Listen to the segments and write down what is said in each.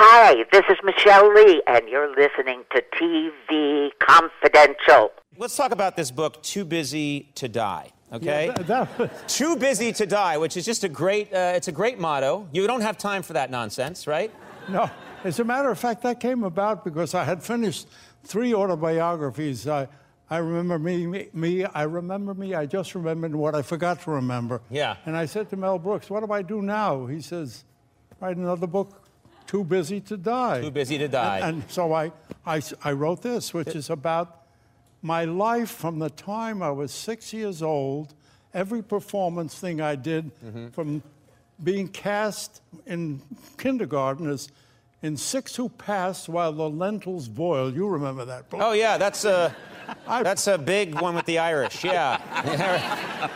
Hi, this is Michelle Lee, and you're listening to TV Confidential. Let's talk about this book, Too Busy to Die. Okay, Yeah, that- that too busy to die, which is just a great. Uh, it's a great motto. You don't have time for that nonsense, right? no, as a matter of fact, that came about because I had finished three autobiographies. I, I remember me, me, me, I remember me, I just remembered what I forgot to remember. Yeah. And I said to Mel Brooks, What do I do now? He says, Write another book, Too Busy to Die. Too busy to die. And, and so I, I, I wrote this, which is about my life from the time I was six years old, every performance thing I did Mm-hmm. from being cast in kindergarten as in Six Who Passed While the Lentils Boil. You remember that book? oh yeah, that's a. I- That's a big one with the Irish. Yeah.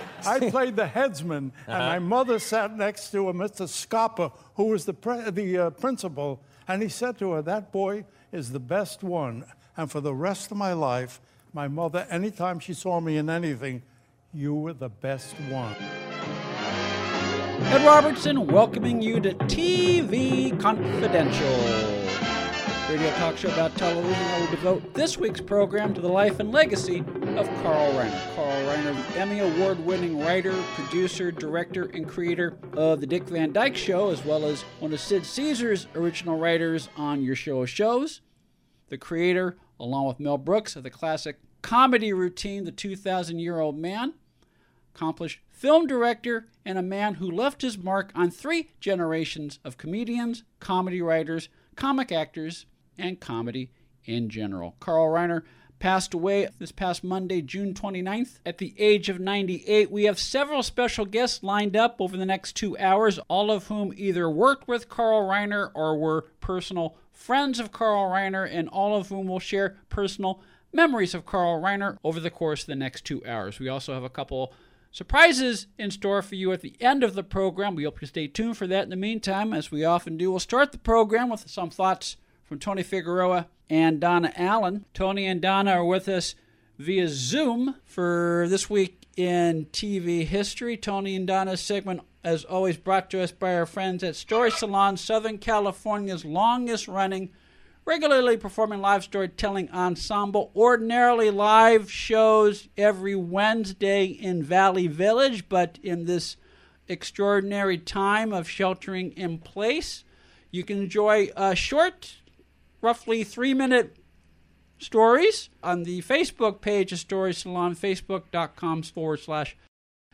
I played the headsman, Uh-huh. and my mother sat next to a Mr. Scapa, who was the, pre- the uh, principal, and he said to her, That boy is the best one. And for the rest of my life, my mother, anytime she saw me in anything, you were the best one. Ed Robertson welcoming you to TV Confidential. Radio talk show about television that will devote this week's program to the life and legacy of Carl Reiner. Carl Reiner, Emmy Award winning writer, producer, director, and creator of The Dick Van Dyke Show, as well as one of Sid Caesar's original writers on Your Show of Shows. The creator, along with Mel Brooks, of the classic comedy routine The 2,000 Year Old Man accomplished film director, and a man who left his mark on three generations of comedians, comedy writers, comic actors, and comedy in general. Carl Reiner passed away this past Monday, June 29th, at the age of 98. We have several special guests lined up over the next two hours, all of whom either worked with Carl Reiner or were personal friends of Carl Reiner, and all of whom will share personal memories of Carl Reiner over the course of the next two hours. We also have a couple surprises in store for you at the end of the program. We hope you stay tuned for that. In the meantime, as we often do, we'll start the program with some thoughts from Tony Figueroa and Donna Allen. Tony and Donna are with us via Zoom for this week in TV history. Tony and Donna's segment, as always, brought to us by our friends at Story Salon, Southern California's longest running regularly performing live storytelling ensemble. Ordinarily live shows every Wednesday in Valley Village, but in this extraordinary time of sheltering in place, you can enjoy a short, roughly three minute stories on the Facebook page of Story Salon, facebook.com forward slash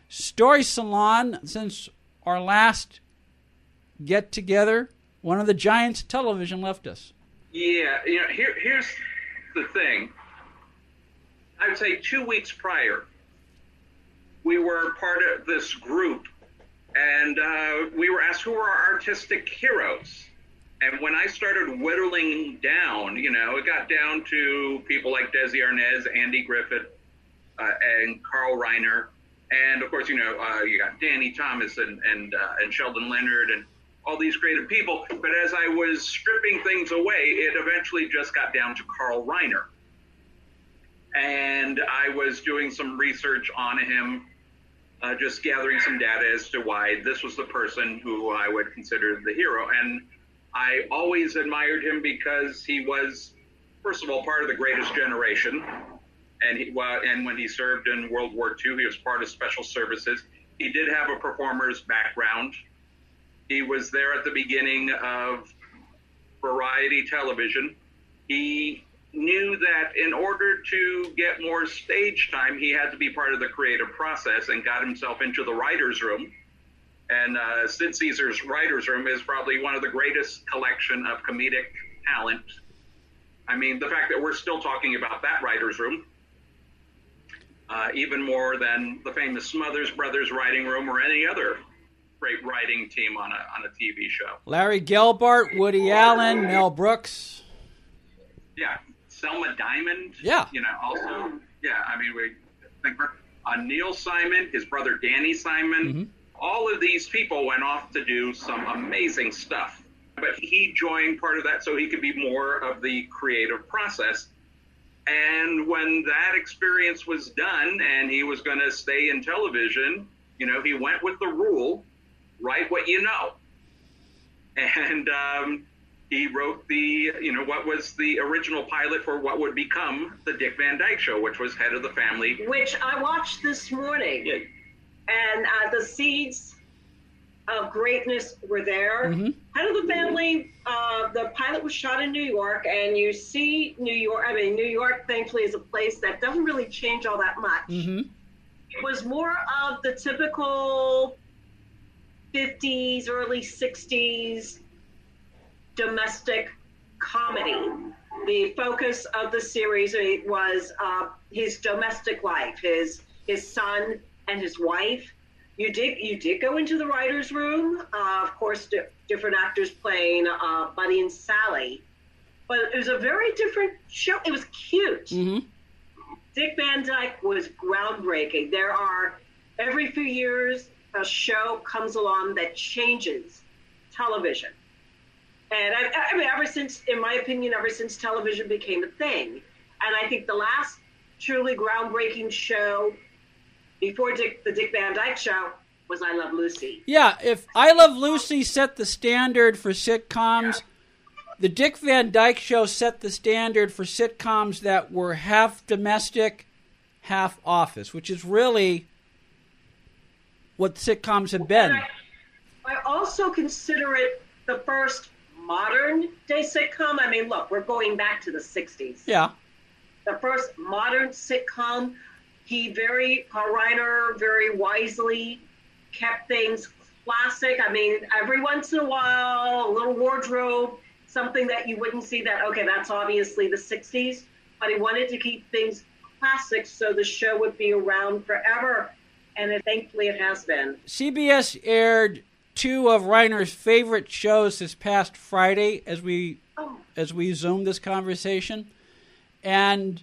Story Salon. Since our last get together, one of the giants of television left us. Yeah, you know, here, here's the thing. I would say two weeks prior, we were part of this group, and uh, we were asked who were our artistic heroes. And when I started whittling down, you know, it got down to people like Desi Arnaz, Andy Griffith, uh, and Carl Reiner, and of course, you know, uh, you got Danny Thomas and and uh, and Sheldon Leonard and all these creative people. But as I was stripping things away, it eventually just got down to Carl Reiner. And I was doing some research on him, uh, just gathering some data as to why this was the person who I would consider the hero. And I always admired him because he was, first of all, part of the greatest generation. And he, well, and when he served in World War II, he was part of special services. He did have a performer's background. He was there at the beginning of variety television. He knew that in order to get more stage time, he had to be part of the creative process and got himself into the writer's room. And uh, Sid Caesar's writer's room is probably one of the greatest collection of comedic talent. I mean, the fact that we're still talking about that writer's room, uh, even more than the famous Smothers Brothers writing room or any other great writing team on a, on a TV show. Larry Gelbart, Woody Allen, Mel Brooks. Yeah, Selma Diamond. Yeah. You know, also, yeah, I mean, we think uh, Neil Simon, his brother Danny Simon. All of these people went off to do some amazing stuff. But he joined part of that so he could be more of the creative process. And when that experience was done and he was going to stay in television, you know, he went with the rule write what you know. And um, he wrote the, you know, what was the original pilot for what would become the Dick Van Dyke Show, which was Head of the Family. which I watched this morning, Yeah. And uh, the seeds of greatness were there. Head of the family. Uh, the pilot was shot in New York, and you see New York. I mean, New York, thankfully, is a place that doesn't really change all that much. It was more of the typical 50s, early 60s domestic comedy. The focus of the series was uh, his domestic life, his his son and his wife. You did you did go into the writers' room, uh, of course, di- different actors playing uh, Buddy and Sally, but it was a very different show. It was cute. Dick Van Dyke was groundbreaking. There are every few years a show comes along that changes television. And I, I mean, ever since, in my opinion, ever since television became a thing, and I think the last truly groundbreaking show before Dick, the Dick Van Dyke Show was I Love Lucy. Yeah, if I Love Lucy set the standard for sitcoms, the Dick Van Dyke Show set the standard for sitcoms that were half domestic, half office, which is really what sitcoms have been. I, I also consider it the first modern day sitcom. I mean, look, we're going back to the 60s. Yeah. the first modern sitcom. He very, Carl Reiner, very wisely kept things classic. I mean, every once in a while, a little wardrobe, something that you wouldn't see that, okay, that's obviously the 60s, but he wanted to keep things classic so the show would be around forever. And it, thankfully, it has been. CBS aired two of Reiner's favorite shows this past Friday as we Oh, as we zoom this conversation. And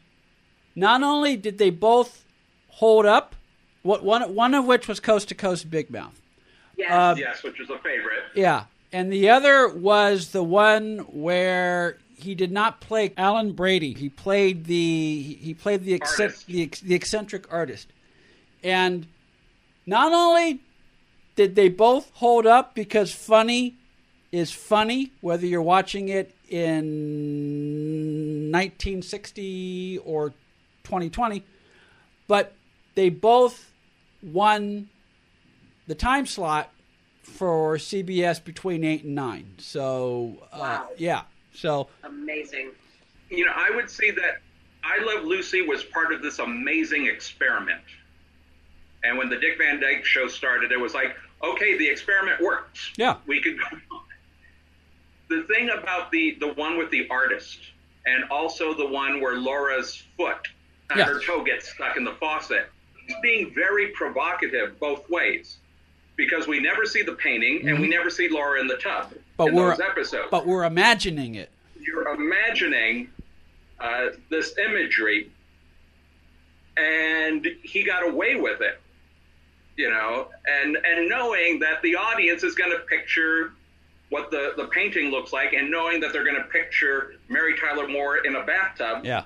not only did they both hold up, what one one of which was Coast to Coast Big Mouth. yes. Uh, Yes, which was a favorite. Yeah. And the other was the one where he did not play Alan Brady. He played the he played the eccentric, Artist. the, the eccentric artist. And not only did they both hold up because funny is funny whether you're watching it in 1960 or 2020, but they both won the time slot for CBS between 8 and 9. So, uh, Wow. yeah. So, amazing. You know, I would say that I Love Lucy was part of this amazing experiment. And when the Dick Van Dyke show started, it was like, okay, the experiment works. Yeah. We could go on. The thing about the, the one with the artist and also the one where Laura's foot, Yes. her toe gets stuck in the faucet, being very provocative both ways. Because we never see the painting and we never see Laura in the tub Mm-hmm. but in we're those episodes but we're imagining it. you're imagining uh, this imagery, and he got away with it, you know, and and knowing that the audience is going to picture what the the painting looks like, and knowing that they're going to picture Mary Tyler Moore in a bathtub, Yeah.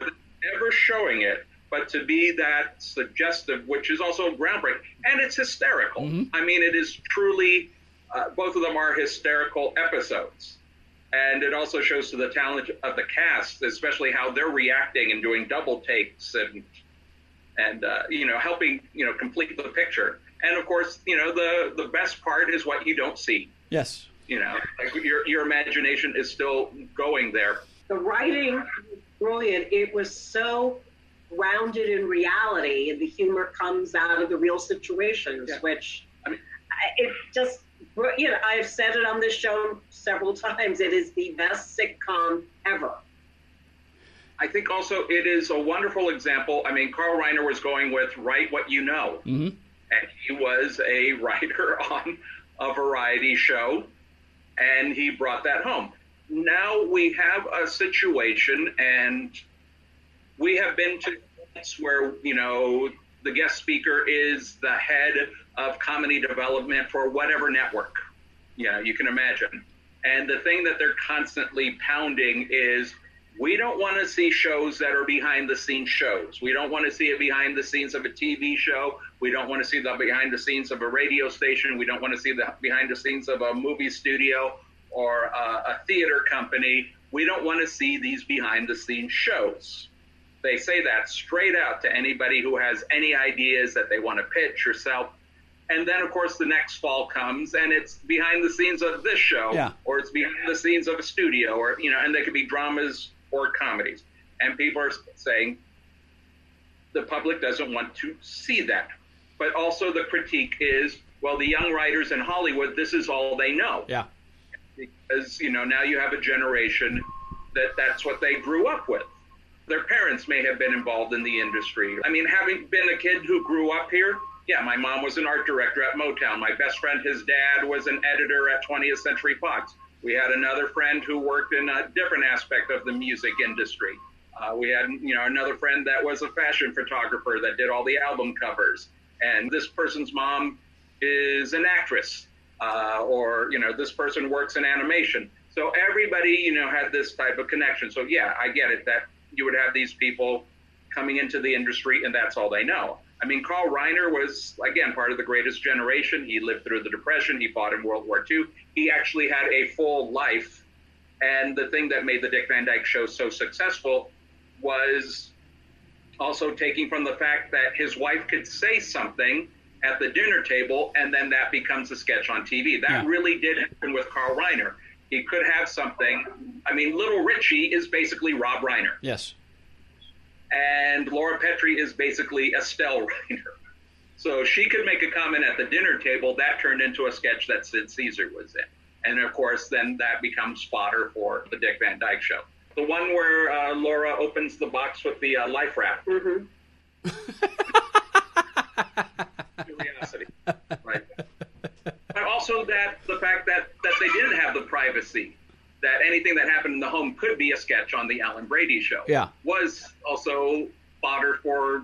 never showing it, but to be that suggestive, which is also groundbreaking, and it's hysterical. I mean, it is truly. Uh, both of them are hysterical episodes, and it also shows to the talent of the cast, especially how they're reacting and doing double takes and and uh, you know helping you know complete the picture. And of course, you know the the best part is what you don't see. Yes. You know, like your your imagination is still going there. the writing was brilliant. It was so grounded in reality, and the humor comes out of the real situations, Yeah. which I mean- it just, you know, I've said it on this show several times. It is the best sitcom ever. I think also it is a wonderful example. I mean, Carl Reiner was going with write what you know, hmm and he was a writer on a variety show, and he brought that home. Now we have a situation, and we have been to events where you know the guest speaker is the head of comedy development for whatever network. You know, you can imagine. And the thing that they're constantly pounding is we don't want to see shows that are behind the scenes shows. We don't want to see it behind the scenes of a TV show. We don't want to see the behind the scenes of a radio station. We don't want to see the behind the scenes of a movie studio or uh, a theater company, we don't want to see these behind the scenes shows. They say that straight out to anybody who has any ideas that they want to pitch or sell. And then, of course, the next fall comes and it's behind the scenes of this show, Yeah. or it's behind the scenes of a studio, or, you know, and they could be dramas or comedies. And people are saying the public doesn't want to see that. But also, the critique is well, the young writers in Hollywood, this is all they know Yeah. because you know now you have a generation that that's what they grew up with. Their parents may have been involved in the industry. I mean, having been a kid who grew up here, yeah, my mom was an art director at Motown. My best friend, his dad, was an editor at 20th Century Fox. We had another friend who worked in a different aspect of the music industry. Uh, we had, you know, another friend that was a fashion photographer that did all the album covers. And this person's mom is an actress, uh, or you know, this person works in animation. So everybody, you know, had this type of connection. So yeah, I get it that you would have these people coming into the industry and that's all they know. I mean, Carl Reiner was again part of the greatest generation. He lived through the Depression. He fought in World War II. He actually had a full life. And the thing that made the Dick Van Dyke Show so successful was also taking from the fact that his wife could say something at the dinner table and then that becomes a sketch on TV. That Yeah. really did happen with Carl Reiner. He could have something. I mean, Little Richie is basically Rob Reiner, Yes. and Laura Petrie is basically Estelle Reiner. So she could make a comment at the dinner table. That turned into a sketch that Sid Caesar was in. And of course, then that becomes fodder for the Dick Van Dyke Show. The one where uh, Laura opens the box with the uh, life raft. Mm-hmm. Curiosity. Right. But also that the fact that, that they didn't have the privacy, that anything that happened in the home could be a sketch on the Alan Brady show. Yeah. Was also fodder for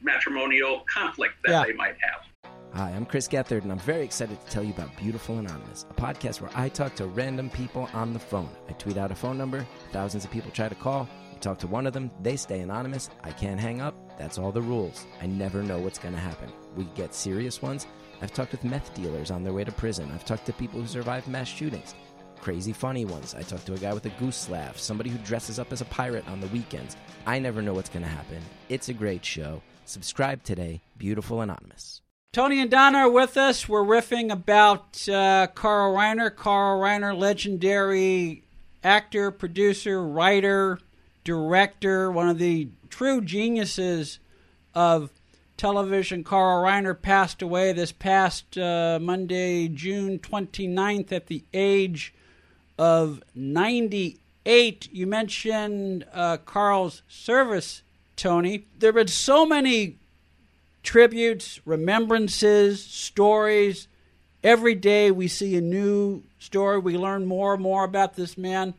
matrimonial conflict that Yeah. they might have. Hi, I'm Chris Gethard, and I'm very excited to tell you about Beautiful Anonymous, a podcast where I talk to random people on the phone. I tweet out a phone number, thousands of people try to call. Talk to one of them, they stay anonymous. I can't hang up. That's all the rules. I never know what's going to happen. We get serious ones. I've talked with meth dealers on their way to prison. I've talked to people who survived mass shootings. Crazy funny ones. I talked to a guy with a goose laugh, somebody who dresses up as a pirate on the weekends. I never know what's going to happen. It's a great show. Subscribe today, Beautiful Anonymous. Tony and Donna are with us. We're riffing about uh, Carl Reiner. Carl Reiner, legendary actor, producer, writer, director, one of the true geniuses of television. Carl Reiner passed away this past uh, Monday, June 29th, at the age of 98. You mentioned uh, Carl's service, Tony. There have been so many tributes, remembrances, stories. Every day we see a new story. We learn more and more about this man.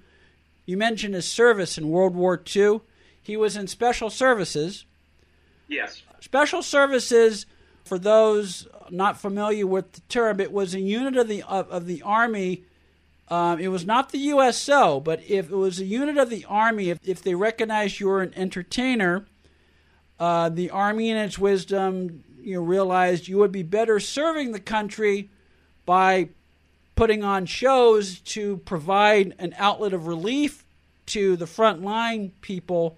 You mentioned his service in World War II. He was in special services. Yes. Special services, for those not familiar with the term, it was a unit of the of, of the army. Um, it was not the USO, but if it was a unit of the army, if, if they recognized you were an entertainer, uh, the army, in its wisdom, you know, realized you would be better serving the country by putting on shows to provide an outlet of relief to the frontline people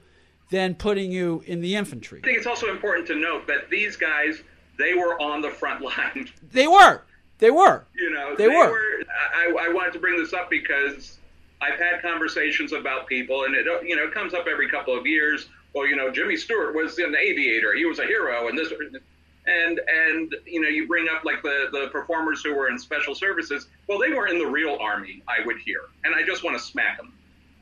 than putting you in the infantry. I think it's also important to note that these guys, they were on the front line. They were. They were. You know, They were. I, I wanted to bring this up because I've had conversations about people, and it you know it comes up every couple of years. Well, you know, Jimmy Stewart was an aviator; he was a hero, and this, and and you know, you bring up like the the performers who were in special services. Well, they were in the real army, I would hear, and I just want to smack them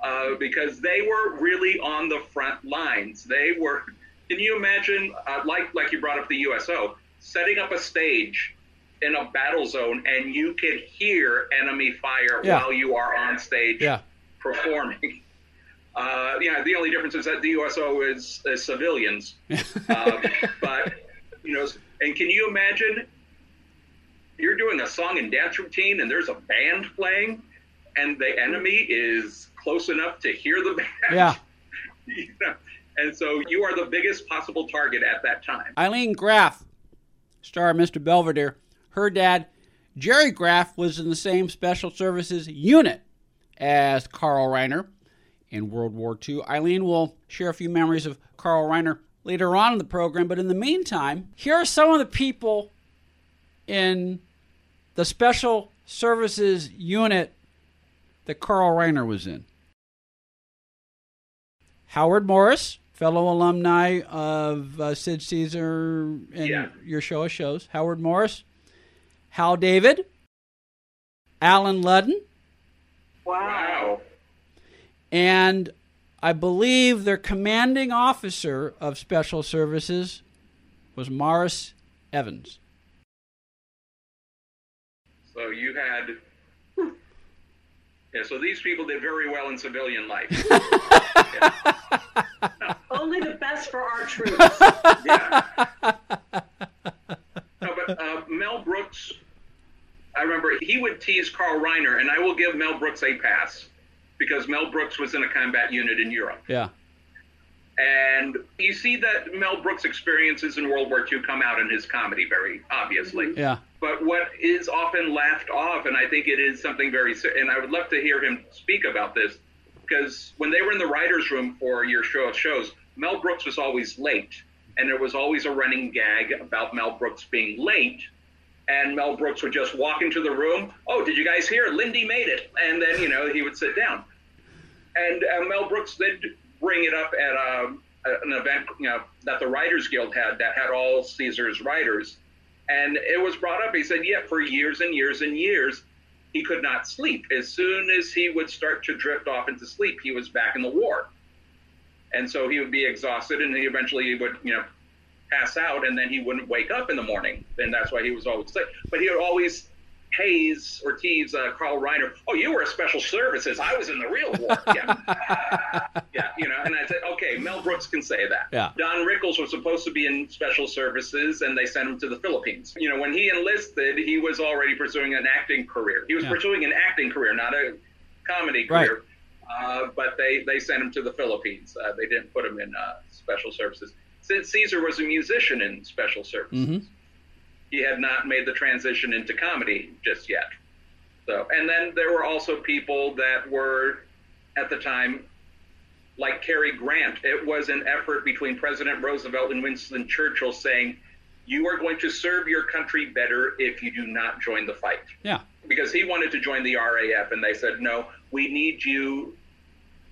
uh, because they were really on the front lines. They were. Can you imagine, uh, like like you brought up the USO, setting up a stage in a battle zone and you could hear enemy fire Yeah. while you are on stage Yeah. performing. Uh, yeah, the only difference is that the USO is, is civilians. um, but, you know, and can you imagine you're doing a song and dance routine and there's a band playing and the enemy is close enough to hear the band? Yeah. You know, And so you are the biggest possible target at that time. Ilene Graff, star of Mr. Belvedere, her dad Jerry Graff was in the same special services unit as Carl Reiner in World War II. Ilene will share a few memories of Carl Reiner later on in the program, but in the meantime, here are some of the people in the special services unit that Carl Reiner was in. Howard Morris, fellow alumni of uh, Sid Caesar and Yeah. your show of shows. Howard Morris, Hal David, Allen Ludden, Wow. and I believe their commanding officer of special services was Maurice Evans. So you had. Yeah, so these people did very well in civilian life. Only the best for our troops. yeah. No, but uh, Mel Brooks, I remember he would tease Carl Reiner, and I will give Mel Brooks a pass because Mel Brooks was in a combat unit in Europe. Yeah. And you see that Mel Brooks' experiences in World War II come out in his comedy very obviously. Mm-hmm. Yeah. But what is often laughed off, and I think it is something very, and I would love to hear him speak about this, because when they were in the writers' room for your show of shows, Mel Brooks was always late, and there was always a running gag about Mel Brooks being late. And Mel Brooks would just walk into the room. Oh, did you guys hear? Lindy made it, and then you know he would sit down. And uh, Mel Brooks did bring it up at um, an event you know, that the Writers Guild had that had all Caesar's writers. And it was brought up. He said, yeah, for years and years and years, he could not sleep. As soon as he would start to drift off into sleep, he was back in the war. And so he would be exhausted and he eventually would, you know, pass out and then he wouldn't wake up in the morning. And that's why he was always sick. But he would always haze or tease uh, Carl Reiner. Oh, you were a special services. I was in the real war. Yeah. yeah, you know, and I said, okay, Mel Brooks can say that. Yeah. Don Rickles was supposed to be in special services and they sent him to the Philippines. You know, when he enlisted, he was already pursuing an acting career. He was Yeah. pursuing an acting career, not a comedy Right. career. Uh, but they, they sent him to the Philippines. Uh, they didn't put him in uh, special services. Sid Caesar was a musician in special services, Mhm. he had not made the transition into comedy just yet. So, and then there were also people that were at the time like Cary Grant. It was an effort between President Roosevelt and Winston Churchill saying, "You are going to serve your country better if you do not join the fight." Yeah. because he wanted to join the RAF, and they said, "No, we need you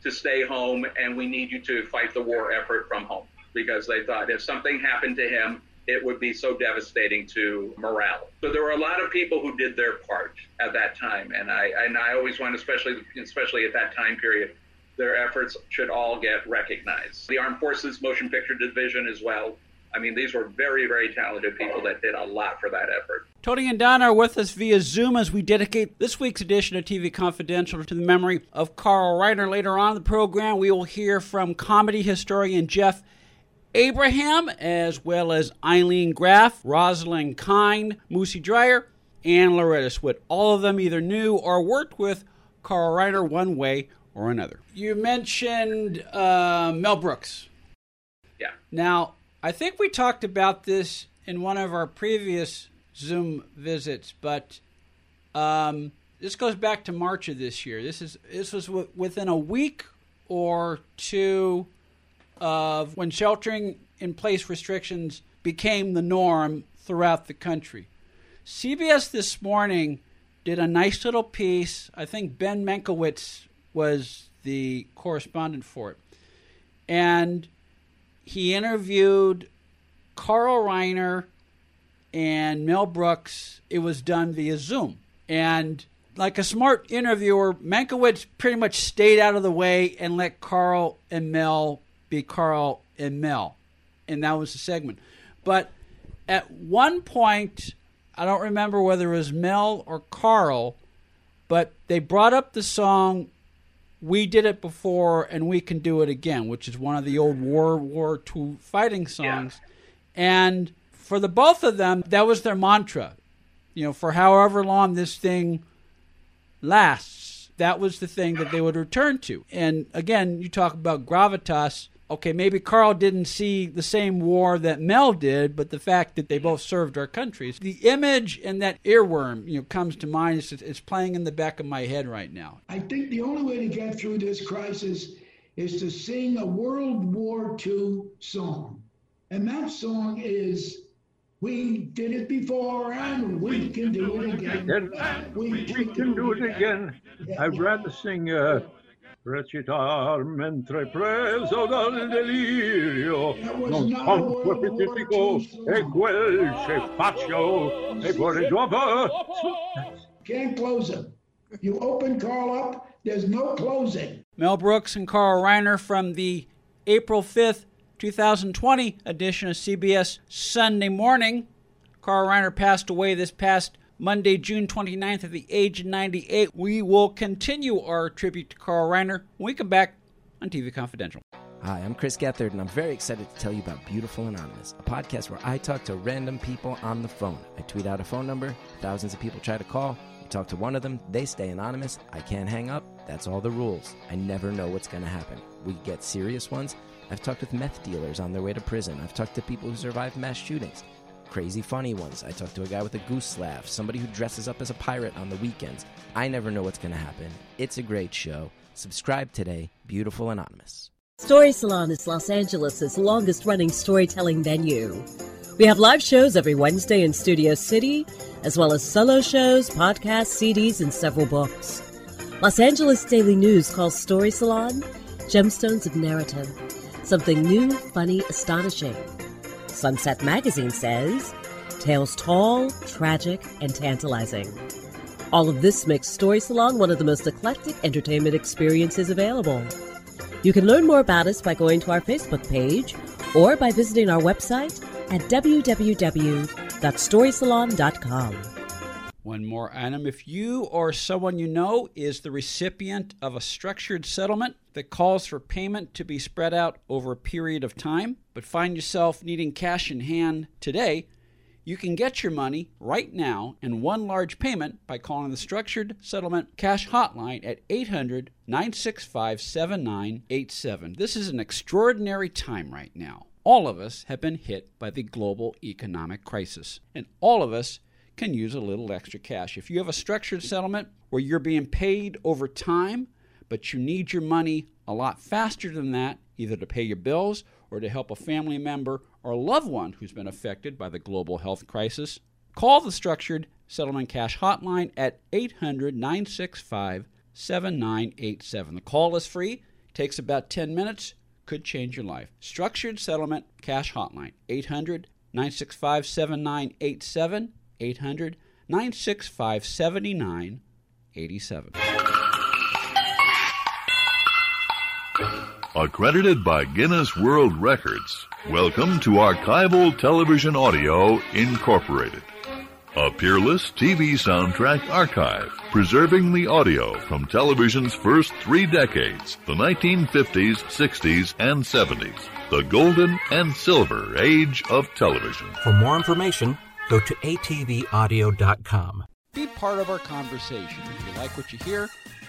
to stay home, and we need you to fight the war effort from home." Because they thought if something happened to him, it would be so devastating to morale. So there were a lot of people who did their part at that time, and I and I always want, especially especially at that time period, their efforts should all get recognized. The Armed Forces Motion Picture Division as well. I mean, these were very, very talented people that did a lot for that effort. Tony and Don are with us via Zoom as we dedicate this week's edition of TV Confidential to the memory of Carl Reiner. Later on in the program, we will hear from comedy historian Jeff Abraham, as well as Ilene Graff, Rosalind Kine, Moosie Drier, and Loretta Swit. All of them either knew or worked with Carl Reiner one way or another. You mentioned uh, Mel Brooks. Yeah. Now, I think we talked about this in one of our previous Zoom visits, but um, this goes back to March of this year. This is this was w- within a week or two of when sheltering in place restrictions became the norm throughout the country. CBS this morning did a nice little piece. I think Ben Mankiewicz was the correspondent for it. And he interviewed Carl Reiner and Mel Brooks. It was done via Zoom. And like a smart interviewer, Mankiewicz pretty much stayed out of the way and let Carl and Mel be Carl and Mel. And that was the segment. But at one point, I don't remember whether it was Mel or Carl, but they brought up the song we did it before and we can do it again, which is one of the old World War II fighting songs. And for the both of them, that was their mantra. You know, for however long this thing lasts, that was the thing that they would return to. And again, you talk about gravitas. Okay, maybe Carl didn't see the same war that Mel did, but the fact that they both served our countries, the image and that earworm, you know, comes to mind. It's, it's playing in the back of my head right now. I think the only way to get through this crisis is to sing a World War II song. And that song is We did it before and we can do it again. We, we can do it again. I'd rather sing uh, Recitar mentre preso dal delirio non conto specifico e quel che faccio e cuore dopo. Can't close him. You open Carl up, there's no closing. Mel Brooks and Carl Reiner from the April 5th, 2020 edition of CBS Sunday Morning. Carl Reiner passed away this past Monday, June 29th, at the age of 98. We will continue our tribute to Carl Reiner when we come back on TV Confidential. Hi, I'm Chris Gethard, and I'm very excited to tell you about Beautiful Anonymous, a podcast where I talk to random people on the phone. I tweet out a phone number, thousands of people try to call. You talk to one of them, they stay anonymous. I can't hang up. That's all the rules. I never know what's going to happen. We get serious ones. I've talked with meth dealers on their way to prison. I've talked to people who survived mass shootings. Crazy funny ones. I talk to a guy with a goose laugh, somebody who dresses up as a pirate on the weekends. I never know what's going to happen. It's a great show. Subscribe today, Beautiful Anonymous. Story Salon is Los Angeles' longest running storytelling venue. We have live shows every Wednesday in Studio City, as well as solo shows, podcasts, CDs, and several books. Los Angeles Daily News calls Story Salon Gemstones of Narrative. Something new, funny, astonishing. Sunset Magazine says tales tall, tragic, and tantalizing. All of this makes Story Salon one of the most eclectic entertainment experiences available. You can learn more about us by going to our Facebook page or by visiting our website at www.storysalon.com. One more item. If you or someone you know is the recipient of a structured settlement that calls for payment to be spread out over a period of time, but find yourself needing cash in hand today, you can get your money right now in one large payment by calling the Structured Settlement Cash Hotline at 800 965 7987. This is an extraordinary time right now. All of us have been hit by the global economic crisis, and all of us can use a little extra cash. If you have a structured settlement where you're being paid over time, but you need your money a lot faster than that, either to pay your bills or to help a family member or a loved one who's been affected by the global health crisis, call the Structured Settlement Cash Hotline at 800 965 7987. The call is free, takes about 10 minutes, could change your life. Structured Settlement Cash Hotline 800 965 7987. 800 965 7987. Accredited by Guinness World Records, welcome to Archival Television Audio Incorporated. A peerless TV soundtrack archive, preserving the audio from television's first three decades, the 1950s, 60s, and 70s, the golden and silver age of television. For more information, go to atvaudio.com. Be part of our conversation. If you like what you hear,